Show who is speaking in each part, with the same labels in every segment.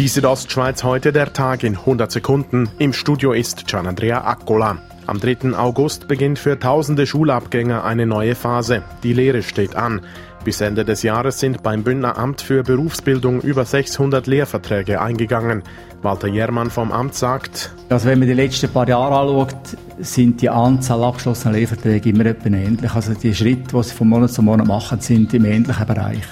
Speaker 1: Die Südostschweiz heute der Tag in 100 Sekunden. Im Studio ist Gian Andrea Accola. Am 3. August beginnt für tausende Schulabgänger eine neue Phase. Die Lehre steht an. Bis Ende des Jahres sind beim Bündner Amt für Berufsbildung über 600 Lehrverträge eingegangen. Walter Jermann vom Amt sagt,
Speaker 2: also wenn man die letzten paar Jahre anschaut, sind die Anzahl abgeschlossener Lehrverträge immer etwa ähnlich. Also die Schritte, die sie von Monat zu Monat machen, sind im ähnlichen Bereich.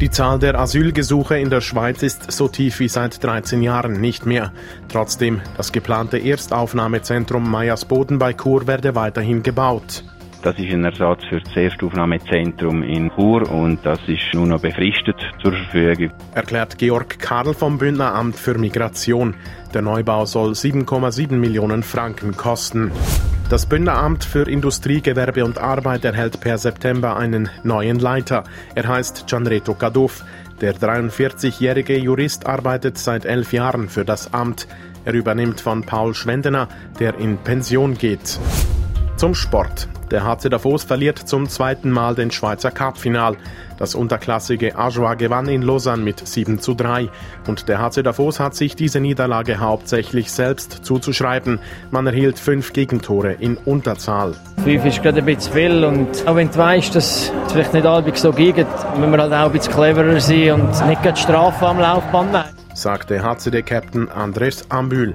Speaker 1: Die Zahl der Asylgesuche in der Schweiz ist so tief wie seit 13 Jahren nicht mehr. Trotzdem, das geplante Erstaufnahmezentrum Mayas Boden bei Chur werde weiterhin gebaut.
Speaker 3: Das ist ein Ersatz für das Erstaufnahmezentrum in Chur und das ist nur noch befristet zur Verfügung.
Speaker 1: Erklärt Georg Karl vom Bündner Amt für Migration. Der Neubau soll 7,7 Millionen Franken kosten. Das Bündneramt für Industrie, Gewerbe und Arbeit erhält per September einen neuen Leiter. Er heißt Gianreto Caduff. Der 43-jährige Jurist arbeitet seit elf Jahren für das Amt. Er übernimmt von Paul Schwendener, der in Pension geht. Zum Sport. Der HC Davos verliert zum zweiten Mal den Schweizer Cup-Final. Das unterklassige Ajoa gewann in Lausanne mit 7 zu 3. Und der HC Davos hat sich diese Niederlage hauptsächlich selbst zuzuschreiben. Man erhielt fünf Gegentore in Unterzahl.
Speaker 4: Fünf ist gerade ein bisschen viel und auch wenn du weißt, dass es vielleicht nicht alle so geht, müssen wir halt auch ein bisschen cleverer sein und nicht gerade Strafe am Laufband nehmen.
Speaker 1: Sagte HCD-Captain Andres Ambül.